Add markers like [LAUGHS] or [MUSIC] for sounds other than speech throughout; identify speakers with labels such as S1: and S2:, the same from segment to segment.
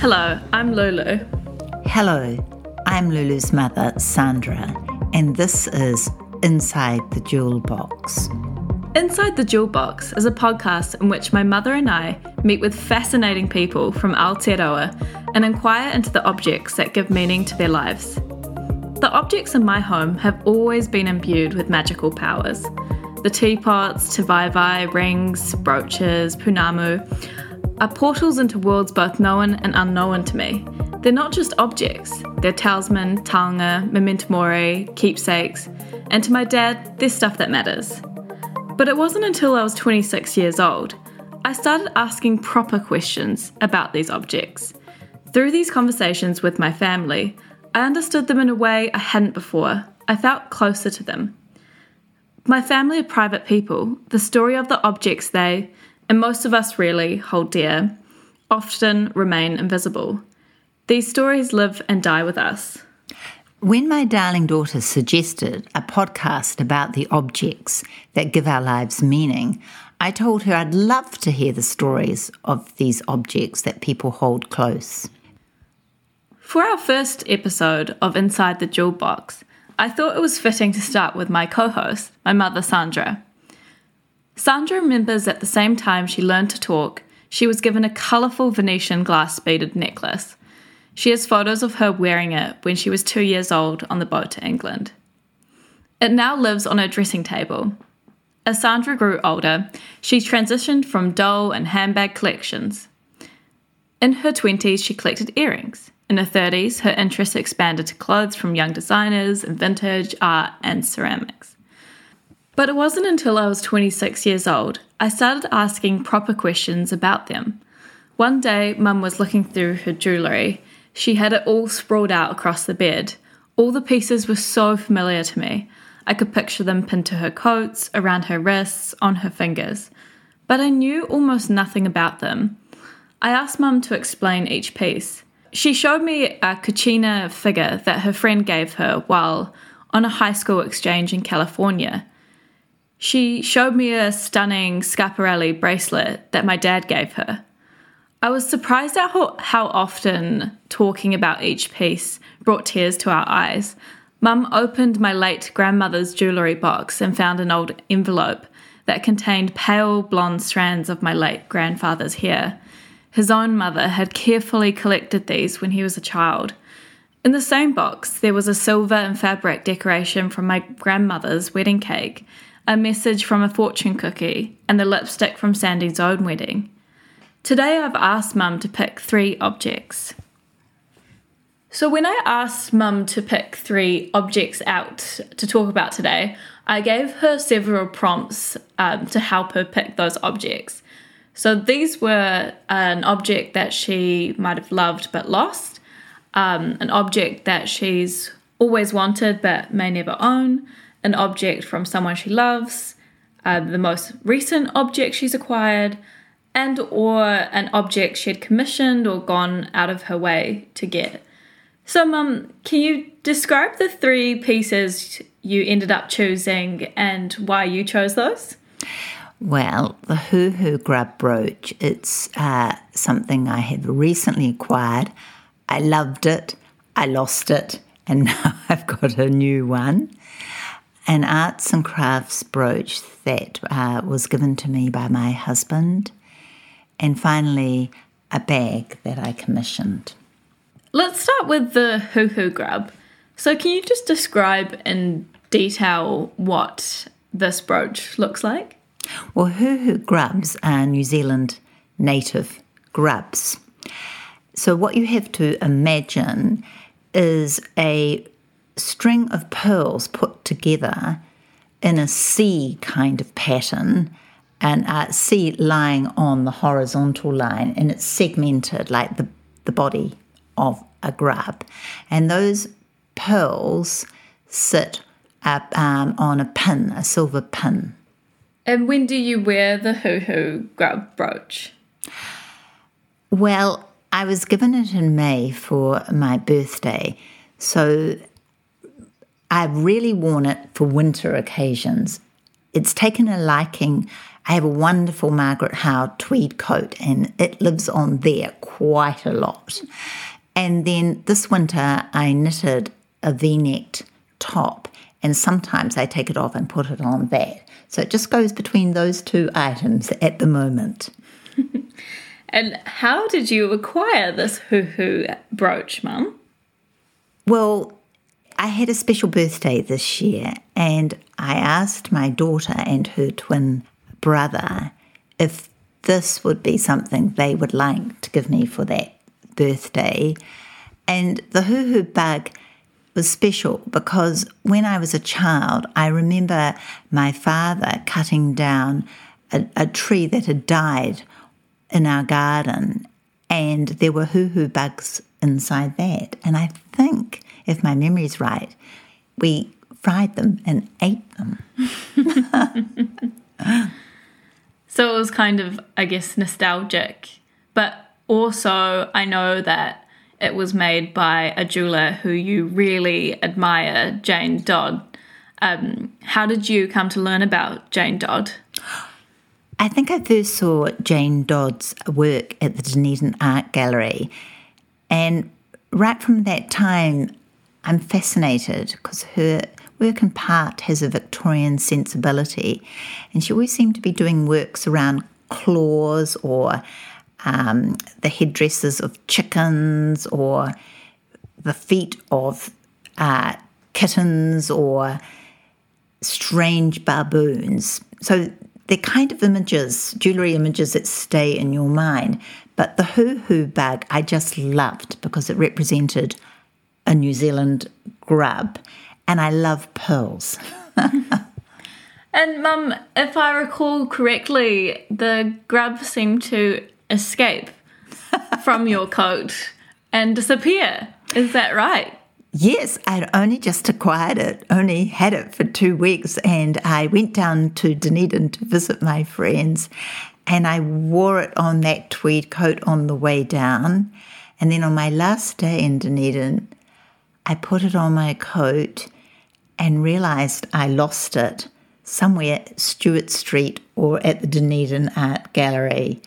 S1: Hello, I'm Lulu.
S2: Hello, I'm Lulu's mother, Sandra, and this is Inside the Jewel Box.
S1: Inside the Jewel Box is a podcast in which my mother and I meet with fascinating people from Aotearoa and inquire into the objects that give meaning to their lives. The objects in my home have always been imbued with magical powers. The teapots, te vai rings, brooches, pounamu are portals into worlds both known and unknown to me. They're not just objects, they're talisman, taonga, memento mori, keepsakes, and to my dad, they're stuff that matters. But it wasn't until I was 26 years old I started asking proper questions about these objects. Through these conversations with my family, I understood them in a way I hadn't before. I felt closer to them. My family are private people. The story of the objects they, and most of us really, hold dear, often remain invisible. These stories live and die with us.
S2: When my darling daughter suggested a podcast about the objects that give our lives meaning, I told her I'd love to hear the stories of these objects that people hold close.
S1: For our first episode of Inside the Jewel Box, I thought it was fitting to start with my co host, my mother Sandra. Sandra remembers at the same time she learned to talk, she was given a colourful Venetian glass beaded necklace. She has photos of her wearing it when she was two years old on the boat to England. It now lives on her dressing table. As Sandra grew older, she transitioned from doll and handbag collections. In her 20s, she collected earrings. In her 30s, her interests expanded to clothes from young designers and vintage, art, and ceramics. But it wasn't until I was 26 years old I started asking proper questions about them. One day, Mum was looking through her jewellery she had it all sprawled out across the bed. All the pieces were so familiar to me. I could picture them pinned to her coats, around her wrists, on her fingers. But I knew almost nothing about them. I asked Mum to explain each piece. She showed me a Kachina figure that her friend gave her while on a high school exchange in California. She showed me a stunning Schiaparelli bracelet that my dad gave her. I was surprised at how, how often talking about each piece brought tears to our eyes. Mum opened my late grandmother's jewellery box and found an old envelope that contained pale blonde strands of my late grandfather's hair. His own mother had carefully collected these when he was a child. In the same box, there was a silver and fabric decoration from my grandmother's wedding cake, a message from a fortune cookie, and the lipstick from Sandy's own wedding. Today I've asked Mum to pick three objects. So, when I asked Mum to pick three objects out to talk about today, I gave her several prompts um, to help her pick those objects. So, these were an object that she might have loved but lost, um, an object that she's always wanted but may never own, an object from someone she loves, uh, the most recent object she's acquired, and or an object she had commissioned or gone out of her way to get. So, Mum, can you describe the three pieces you ended up choosing and why you chose those?
S2: Well, the Huhu Grub brooch, it's uh, something I had recently acquired. I loved it, I lost it, and [LAUGHS] now I've got a new one. An arts and crafts brooch that uh, was given to me by my husband and finally a bag that I commissioned.
S1: Let's start with the huhu grub. So, can you just describe in detail what this brooch looks like?
S2: Well, huhu grubs are New Zealand native grubs. So, what you have to imagine is a string of pearls put together in a C kind of pattern and uh, see lying on the horizontal line and it's segmented like the, the body of a grub. And those pearls sit up um, on a pin, a silver pin.
S1: And when do you wear the huhu grub brooch?
S2: Well, I was given it in May for my birthday. So I've really worn it for winter occasions. It's taken a liking I have a wonderful Margaret Howe tweed coat and it lives on there quite a lot. And then this winter I knitted a v necked top and sometimes I take it off and put it on that. So it just goes between those two items at the moment. [LAUGHS]
S1: and how did you acquire this huhu brooch, Mum?
S2: Well, I had a special birthday this year and I asked my daughter and her twin brother if this would be something they would like to give me for that birthday. And the huhu bug was special because when I was a child, I remember my father cutting down a, a tree that had died in our garden, and there were huhu bugs inside that. And I think, if my memory's right, we fried them and ate them. [LAUGHS]
S1: so it was kind of, I guess, nostalgic. But also, I know that it was made by a jeweler who you really admire, Jane Dodd. Um, how did you come to learn about Jane Dodd?
S2: I think I first saw Jane Dodd's work at the Dunedin Art Gallery. And right from that time, I'm fascinated because her work in part has a Victorian sensibility. And she always seemed to be doing works around claws or um, the headdresses of chickens or the feet of uh, kittens or strange baboons. So they're kind of images, jewellery images that stay in your mind. But the huhu bug I just loved because it represented a New Zealand grub, and I love pearls. [LAUGHS]
S1: and, Mum, if I recall correctly, the grub seemed to escape from your coat and disappear. Is that right?
S2: Yes, I'd only just acquired it, only had it for two weeks, and I went down to Dunedin to visit my friends, and I wore it on that tweed coat on the way down. And then on my last day in Dunedin, I put it on my coat and realized I lost it somewhere Stewart Street or at the Dunedin Art Gallery.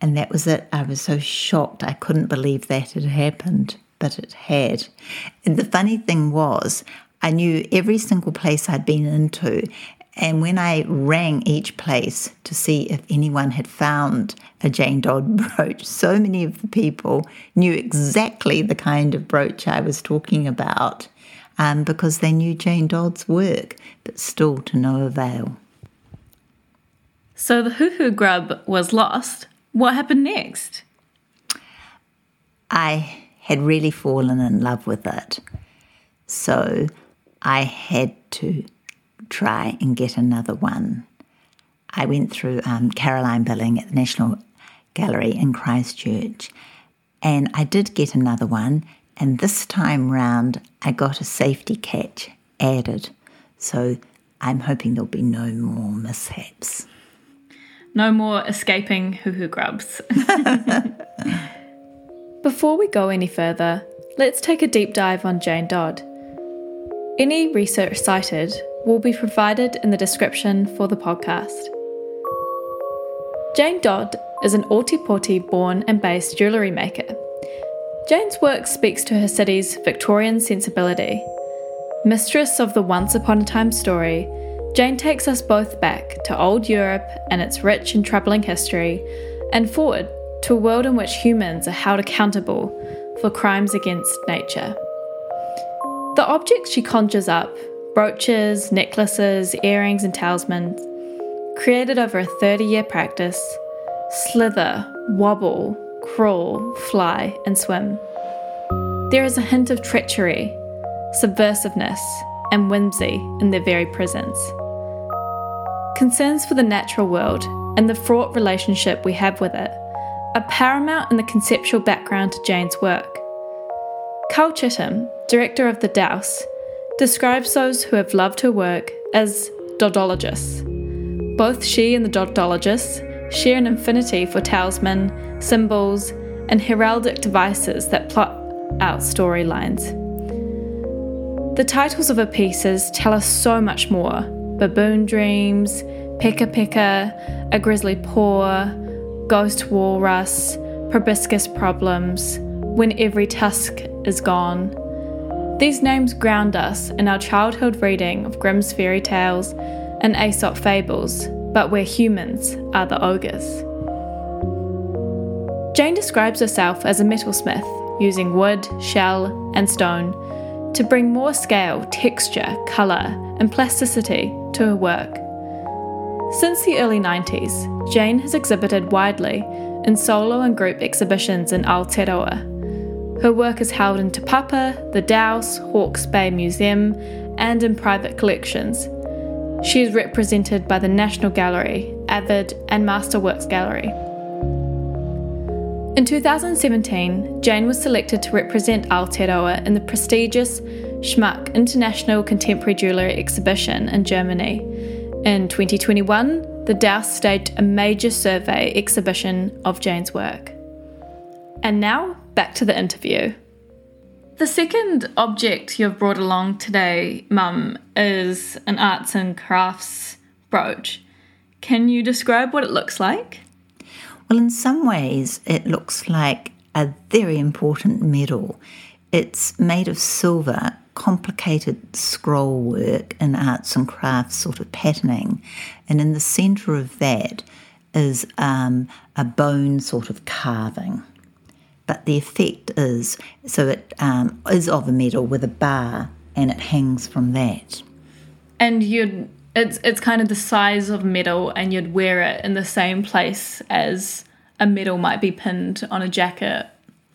S2: And that was it. I was so shocked. I couldn't believe that had happened, but it had. And the funny thing was, I knew every single place I'd been into. And when I rang each place to see if anyone had found a Jane Dodd [LAUGHS] brooch, so many of the people knew exactly the kind of brooch I was talking about um, because they knew Jane Dodd's work, but still to no avail.
S1: So the huhu grub was lost, what happened next?
S2: I had really fallen in love with it. So I had to try and get another one. I went through um, Caroline Billing at the National Gallery in Christchurch and I did get another one. And this time round, I got a safety catch added. So I'm hoping there'll be no more mishaps.
S1: No more escaping huhu grubs. [LAUGHS] Before we go any further, let's take a deep dive on Jane Dodd. Any research cited will be provided in the description for the podcast. Jane Dodd is an Ōtepoti born and based jewellery maker. Jane's work speaks to her city's Victorian sensibility. Mistress of the once upon a time story, Jane takes us both back to old Europe and its rich and troubling history, and forward to a world in which humans are held accountable for crimes against nature. The objects she conjures up brooches, necklaces, earrings, and talismans created over a 30 year practice slither, wobble, crawl, fly, and swim. There is a hint of treachery, subversiveness, and whimsy in their very presence. Concerns for the natural world and the fraught relationship we have with it are paramount in the conceptual background to Jane's work. Karl Chitham, director of the Dowse, describes those who have loved her work as dodologists. Both she and the dodologists share an affinity for talisman, symbols, and heraldic devices that plot out storylines. The titles of her pieces tell us so much more baboon dreams, Peka Peka, A Grizzly Paw, Ghost Walrus, Proboscis Problems, When Every Tusk is Gone. These names ground us in our childhood reading of Grimm's fairy tales and Aesop fables, but where humans are the ogres. Jane describes herself as a metalsmith, using wood, shell, and stone to bring more scale, texture, colour, and plasticity to her work. Since the early 90s, Jane has exhibited widely in solo and group exhibitions in Aotearoa. Her work is held in Te Papa, the Dowse, Hawke's Bay Museum, and in private collections. She is represented by the National Gallery, Avid, and Masterworks Gallery. In 2017, Jane was selected to represent Aotearoa in the prestigious Schmuck International Contemporary Jewellery Exhibition in Germany. In 2021, the Dowse staged a major survey exhibition of Jane's work. And now, back to the interview. The second object you've brought along today, Mum, is an arts and crafts brooch. Can you describe what it looks like?
S2: Well, in some ways, it looks like a very important medal. It's made of silver, complicated scroll work in arts and crafts sort of patterning, and in the centre of that is um, a bone sort of carving. But the effect is so it um, is of a medal with a bar, and it hangs from that.
S1: And you'd it's it's kind of the size of medal and you'd wear it in the same place as a medal might be pinned on a jacket.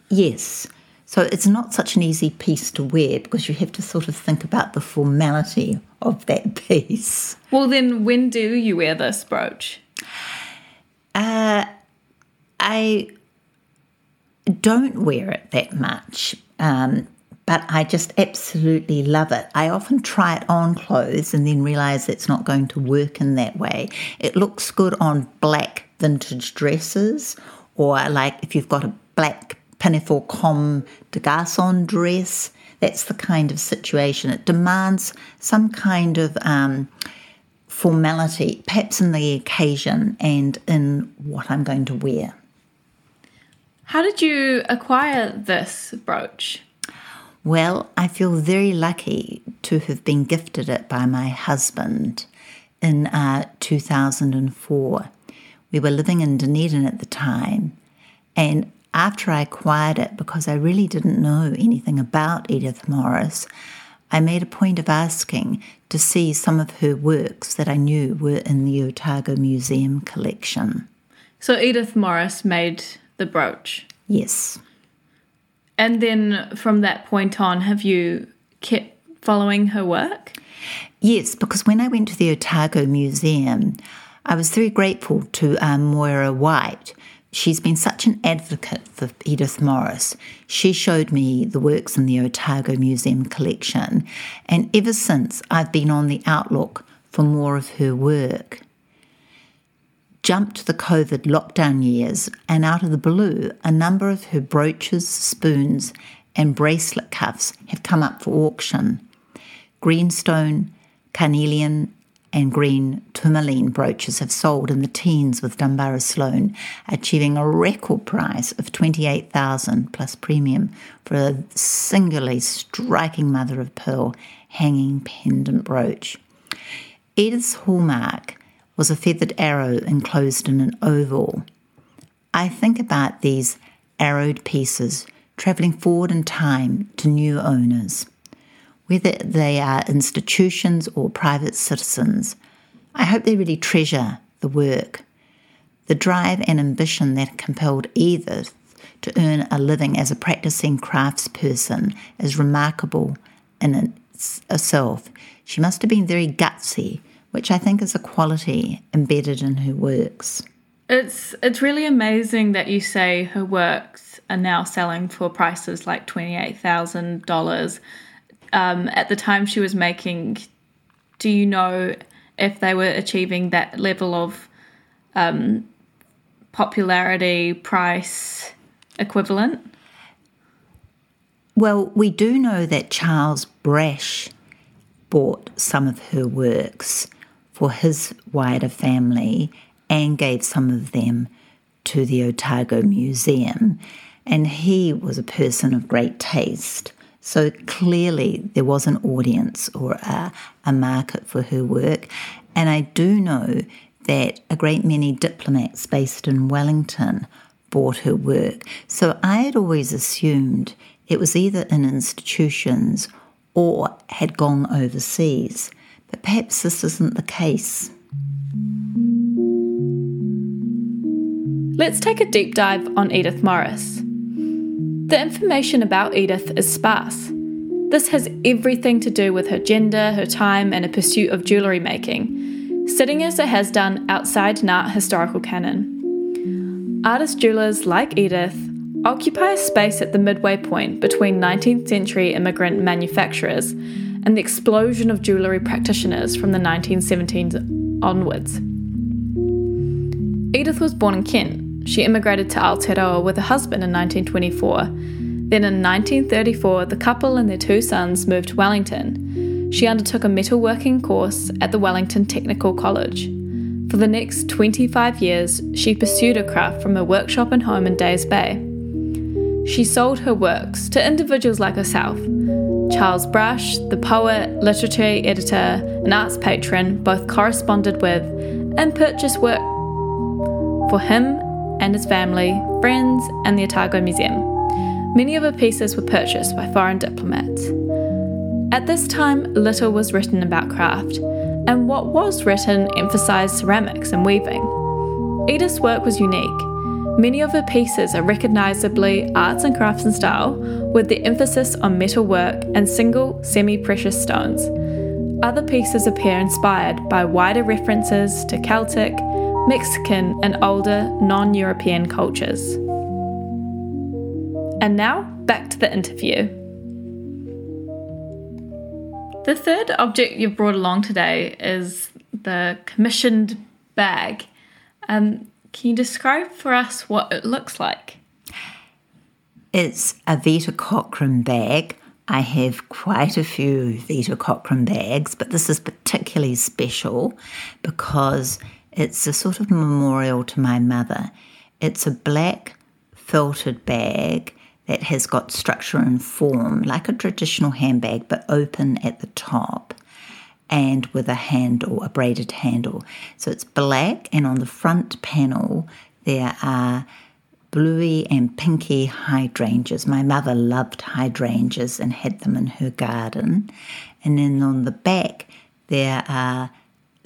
S2: Yes. So it's not such an easy piece to wear because you have to sort of think about the formality of that [LAUGHS] piece.
S1: Well, then when do you wear this brooch?
S2: Uh, I don't wear it that much. Um, but I just absolutely love it. I often try it on clothes and then realize it's not going to work in that way. It looks good on black vintage dresses, or like if you've got a black pinafore Comme des Garçons dress. That's the kind of situation. It demands some kind of um, formality, perhaps in the occasion and in what I'm going to wear.
S1: How did you acquire this brooch?
S2: Well, I feel very lucky to have been gifted it by my husband in uh, 2004. We were living in Dunedin at the time, and after I acquired it, because I really didn't know anything about Edith Morris, I made a point of asking to see some of her works that I knew were in the Otago Museum collection.
S1: So Edith Morris made the brooch?
S2: Yes.
S1: And then from that point on, have you kept following her work?
S2: Yes, because when I went to the Otago Museum, I was very grateful to um, Moira White. She's been such an advocate for Edith Morris. She showed me the works in the Otago Museum collection, and ever since I've been on the outlook for more of her work jumped the COVID lockdown years, and out of the blue, a number of her brooches, spoons, and bracelet cuffs have come up for auction. Greenstone, carnelian, and green tourmaline brooches have sold in the teens with Dunbar Sloane, achieving a record price of 28000 plus premium for a singularly striking mother of pearl hanging pendant brooch. Edith's hallmark was a feathered arrow enclosed in an oval. I think about these arrowed pieces travelling forward in time to new owners. Whether they are institutions or private citizens, I hope they really treasure the work. The drive and ambition that compelled Edith to earn a living as a practicing craftsperson is remarkable in itself. She must have been very gutsy which I think is a quality embedded in her works.
S1: It's it's really amazing that you say her works are now selling for prices like twenty eight thousand um, dollars. At the time she was making, do you know if they were achieving that level of um, popularity price equivalent?
S2: Well, we do know that Charles Brasch bought some of her works for his wider family and gave some of them to the Otago Museum. And he was a person of great taste. So clearly there was an audience or a, a market for her work. And I do know that a great many diplomats based in Wellington bought her work. So I had always assumed it was either in institutions or had gone overseas. But perhaps this isn't the case.
S1: Let's take a deep dive on Edith Morris. The information about Edith is sparse. This has everything to do with her gender, her time, and a pursuit of jewellery making, sitting as it has done outside art historical canon. Artist jewellers like Edith occupy a space at the midway point between 19th century immigrant manufacturers and the explosion of jewellery practitioners from the 1970s onwards. Edith was born in Kent. She immigrated to Aotearoa with her husband in 1924. Then in 1934, the couple and their two sons moved to Wellington. She undertook a metalworking course at the Wellington Technical College. For the next 25 years, she pursued her craft from her workshop and home in Days Bay. She sold her works to individuals like herself. Charles Brasch, the poet, literature editor, and arts patron, both corresponded with and purchased work for him and his family, friends, and the Otago Museum. Many of her pieces were purchased by foreign diplomats. At this time, little was written about craft, and what was written emphasised ceramics and weaving. Edith's work was unique Many of her pieces are recognisably arts and crafts in style, with the emphasis on metal work and single semi precious stones. Other pieces appear inspired by wider references to Celtic, Mexican, and older non European cultures. And now, back to the interview. The third object you've brought along today is the commissioned bag. Um, can you describe for us what it looks like?
S2: It's a Vita Cochran bag. I have quite a few Vita Cochran bags, but this is particularly special because it's a sort of memorial to my mother. It's a black felted bag that has got structure and form like a traditional handbag but open at the top and with a handle, a braided handle. So it's black, and on the front panel, there are bluey and pinky hydrangeas. My mother loved hydrangeas and had them in her garden. And then on the back, there are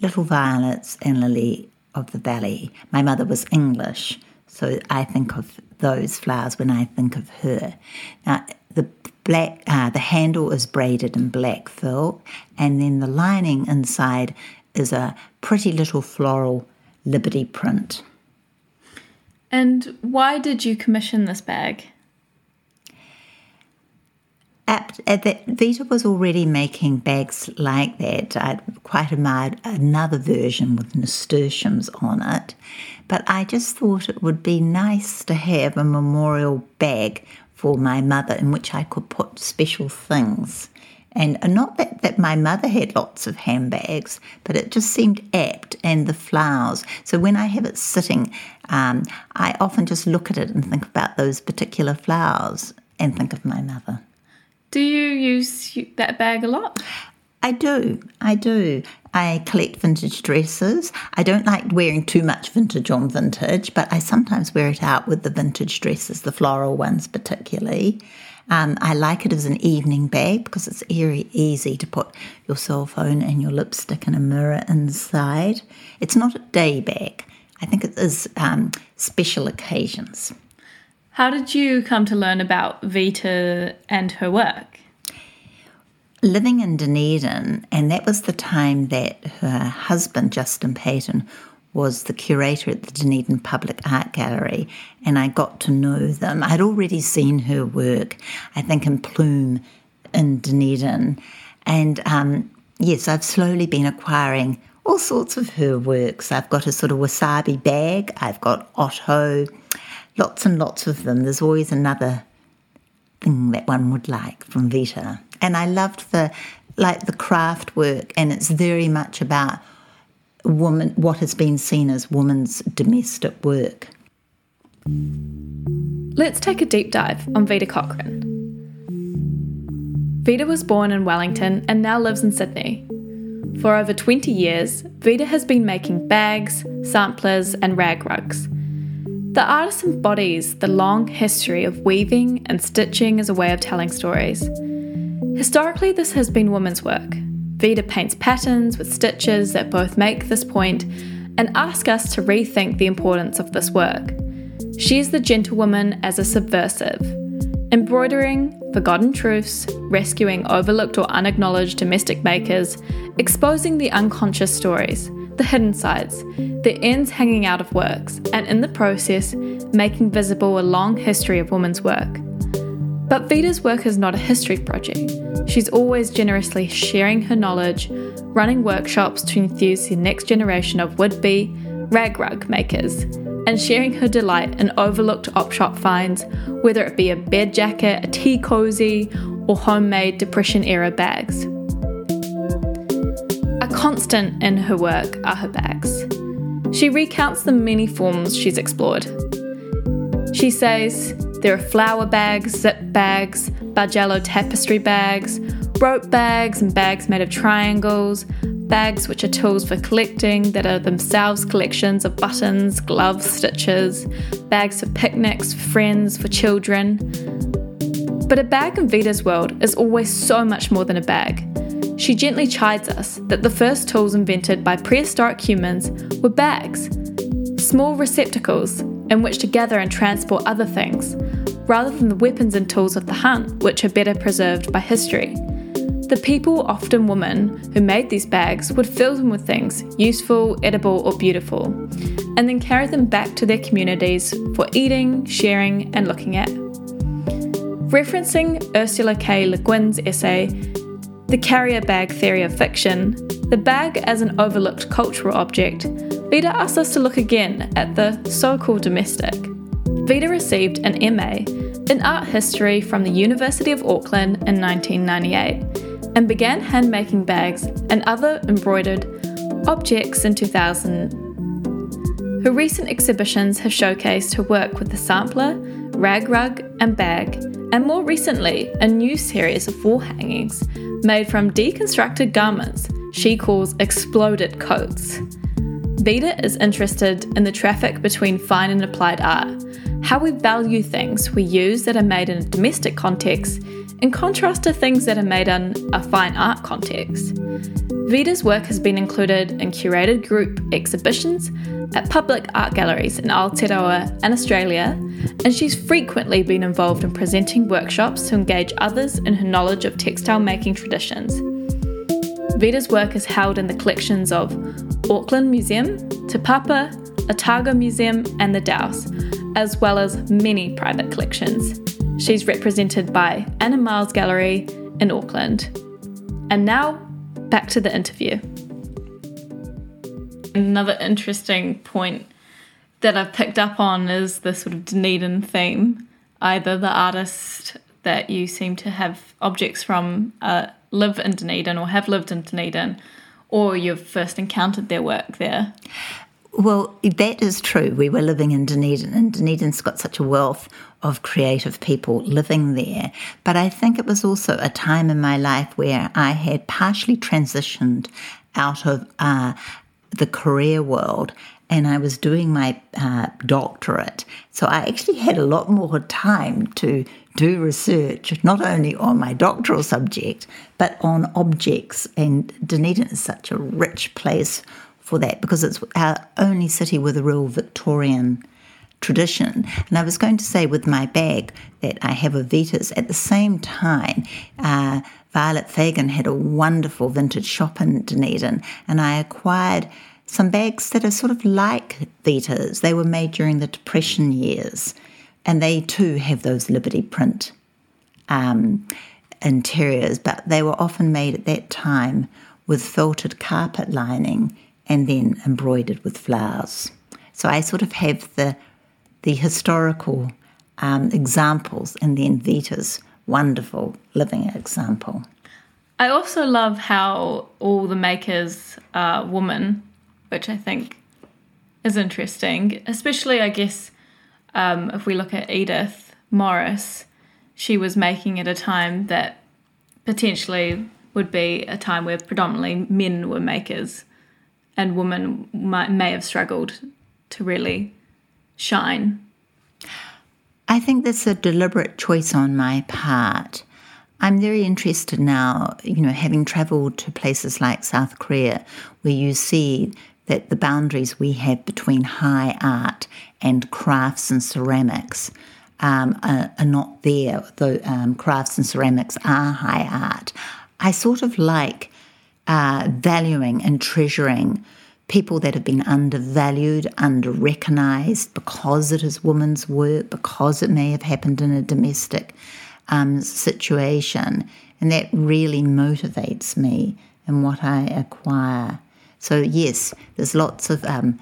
S2: little violets and lily of the valley. My mother was English, so I think of those flowers when I think of her. Now, the black, uh, the handle is braided in black felt, and then the lining inside is a pretty little floral Liberty print.
S1: And why did you commission this bag?
S2: At, at that, Vita was already making bags like that. I'd quite admired another version with nasturtiums on it, but I just thought it would be nice to have a memorial bag for my mother in which I could put special things. And not that, that my mother had lots of handbags, but it just seemed apt and the flowers. So when I have it sitting, um, I often just look at it and think about those particular flowers and think of my mother.
S1: Do you use that bag a lot?
S2: I do. I do. I collect vintage dresses. I don't like wearing too much vintage on vintage, but I sometimes wear it out with the vintage dresses, the floral ones particularly. Um, I like it as an evening bag because it's very easy to put your cell phone and your lipstick and a mirror inside. It's not a day bag. I think it is um, special occasions.
S1: How did you come to learn about Vita and her work?
S2: Living in Dunedin, and that was the time that her husband, Justin Paton, was the curator at the Dunedin Public Art Gallery, and I got to know them. I'd already seen her work, I think, in Plume in Dunedin. And um, yes, I've slowly been acquiring all sorts of her works. I've got a sort of wasabi bag, I've got Otto, lots and lots of them. There's always another thing that one would like from Vita. And I loved the like the craft work and it's very much about woman what has been seen as woman's domestic work.
S1: Let's take a deep dive on Vita Cochran. Vita was born in Wellington and now lives in Sydney. For over 20 years, Vita has been making bags, samplers, and rag rugs. The artist embodies the long history of weaving and stitching as a way of telling stories. Historically, this has been women's work. Vita paints patterns with stitches that both make this point and ask us to rethink the importance of this work. She is the gentlewoman as a subversive, embroidering forgotten truths, rescuing overlooked or unacknowledged domestic makers, exposing the unconscious stories, the hidden sides, the ends hanging out of works, and in the process, making visible a long history of women's work. But Vita's work is not a history project. She's always generously sharing her knowledge, running workshops to enthuse the next generation of would be rag rug makers, and sharing her delight in overlooked op shop finds, whether it be a bed jacket, a tea cozy, or homemade Depression era bags. A constant in her work are her bags. She recounts the many forms she's explored. She says, there are flower bags, zip bags, Bargello tapestry bags, rope bags, and bags made of triangles, bags which are tools for collecting that are themselves collections of buttons, gloves, stitches, bags for picnics, for friends, for children. But a bag in Vita's world is always so much more than a bag. She gently chides us that the first tools invented by prehistoric humans were bags, small receptacles in which to gather and transport other things, rather than the weapons and tools of the hunt, which are better preserved by history. The people, often women, who made these bags would fill them with things useful, edible, or beautiful, and then carry them back to their communities for eating, sharing, and looking at. Referencing Ursula K. Le Guin's essay, The Carrier Bag Theory of Fiction, the bag as an overlooked cultural object, Vita asked us to look again at the so called domestic. Vita received an MA in art history from the University of Auckland in 1998 and began handmaking bags and other embroidered objects in 2000. Her recent exhibitions have showcased her work with the sampler, rag rug, and bag, and more recently, a new series of wall hangings made from deconstructed garments she calls exploded coats. Vita is interested in the traffic between fine and applied art, how we value things we use that are made in a domestic context in contrast to things that are made in a fine art context. Vita's work has been included in curated group exhibitions at public art galleries in Aotearoa and Australia, and she's frequently been involved in presenting workshops to engage others in her knowledge of textile making traditions. Vita's work is held in the collections of Auckland Museum, Te Papa, Otago Museum, and the Dowse, as well as many private collections. She's represented by Anna Miles Gallery in Auckland. And now, back to the interview. Another interesting point that I've picked up on is the sort of Dunedin theme. Either the artist that you seem to have objects from uh, live in Dunedin or have lived in Dunedin, or you've first encountered their work there.
S2: Well, that is true. We were living in Dunedin, and Dunedin's got such a wealth of creative people living there. But I think it was also a time in my life where I had partially transitioned out of uh, the career world and I was doing my uh, doctorate. So I actually had a lot more time to do research, not only on my doctoral subject, but on objects. And Dunedin is such a rich place for that because it's our only city with a real Victorian tradition. And I was going to say with my bag that I have a Vitas at the same time. Uh, Violet Fagan had a wonderful vintage shop in Dunedin, and I acquired some bags that are sort of like Vitas. They were made during the Depression years, and they too have those Liberty print um, interiors, but they were often made at that time with felted carpet lining and then embroidered with flowers. So I sort of have the the historical um, examples and then Vita's wonderful living example.
S1: I also love how all the makers are women which I think is interesting, especially, I guess, um, if we look at Edith Morris, she was making at a time that potentially would be a time where predominantly men were makers and women might, may have struggled to really shine.
S2: I think that's a deliberate choice on my part. I'm very interested now, you know, having traveled to places like South Korea, where you see that the boundaries we have between high art and crafts and ceramics um, are, are, not there, though um, crafts and ceramics are high art. I sort of like uh, valuing and treasuring people that have been undervalued, under recognized because it is women's work, because it may have happened in a domestic um, situation. And that really motivates me in what I acquire. So, yes, there's lots of um,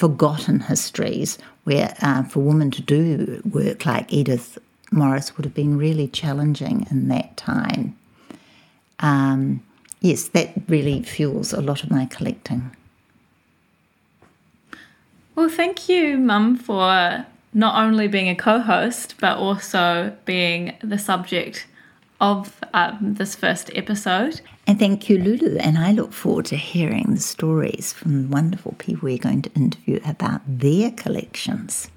S2: forgotten histories where uh, for women to do work like Edith Morris would have been really challenging in that time. Um, yes, that really fuels a lot of my collecting.
S1: Well, thank you, Mum, for not only being a co host, but also being the subject of um, this first episode.
S2: And thank you, Lulu. And I look forward to hearing the stories from the wonderful people we're going to interview about their collections.